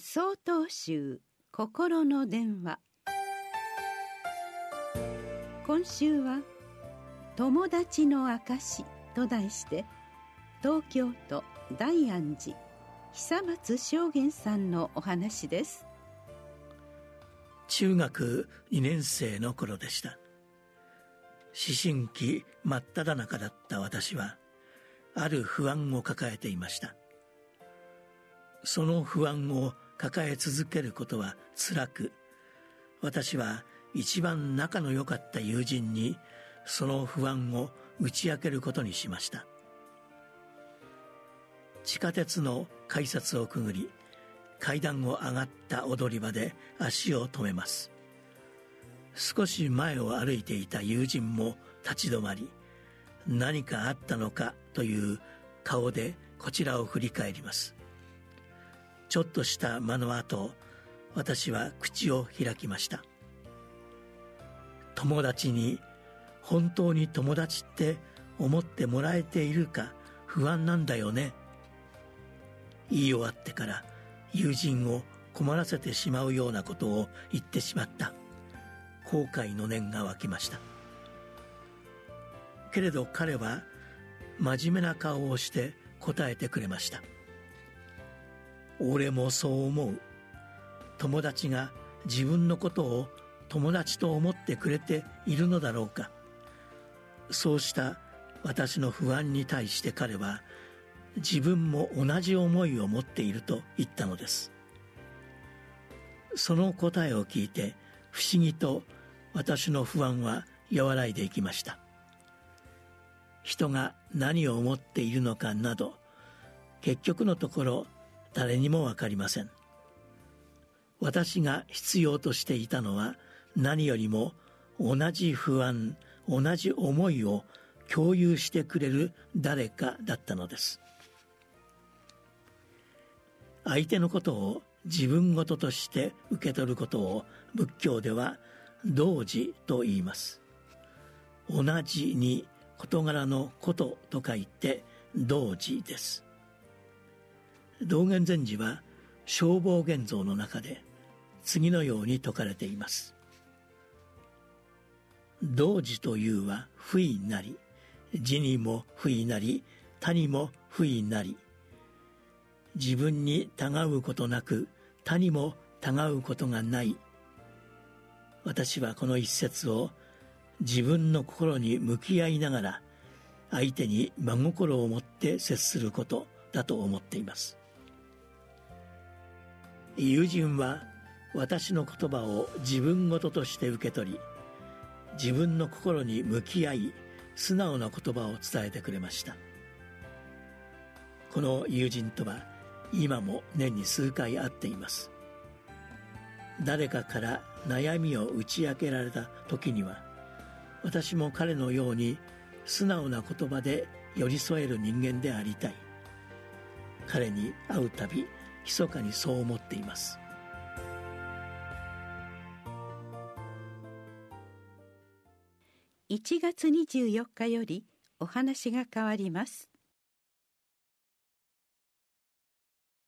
総統集心の電話。今週は「友達の証」と題して東京都大安寺久松正元さんのお話です。中学2年生の頃でした。思春期真っ只中だった私はある不安を抱えていました。その不安を抱え続けることは辛く私は一番仲の良かった友人にその不安を打ち明けることにしました。地下鉄の改札をくぐり階段を上がった踊り場で足を止めます。少し前を歩いていた友人も立ち止まり何かあったのかという顔でこちらを振り返ります。ちょっとした間の後私は口を開きました。友達に本当に友達って思ってもらえているか不安なんだよね。言い終わってから友人を困らせてしまうようなことを言ってしまった。後悔の念が湧きました。けれど彼は真面目な顔をして答えてくれました。俺もそう思う。友達が自分のことを友達と思ってくれているのだろうか。そうした私の不安に対して彼は自分も同じ思いを持っていると言ったのです。その答えを聞いて不思議と私の不安は和らいでいきました。人が何を思っているのかなど結局のところ誰にも分かりません。私が必要としていたのは何よりも同じ不安同じ思いを共有してくれる誰かだったのです。相手のことを自分事として受け取ることを仏教では同時と言います。同じに事柄のことと書いて同時です。道元禅師は消防現像の中で次のように説かれています。同時というは不意なり字にも不意なり他にも不意なり。自分にたがうことなく他にもたがうことがない。私はこの一節を自分の心に向き合いながら相手に真心を持って接することだと思っています。友人は私の言葉を自分事として受け取り自分の心に向き合い素直な言葉を伝えてくれました。この友人とは今も年に数回会っています。誰かから悩みを打ち明けられた時には私も彼のように素直な言葉で寄り添える人間でありたい。彼に会うたび密かにそう思っています。1月24日よりお話が変わります。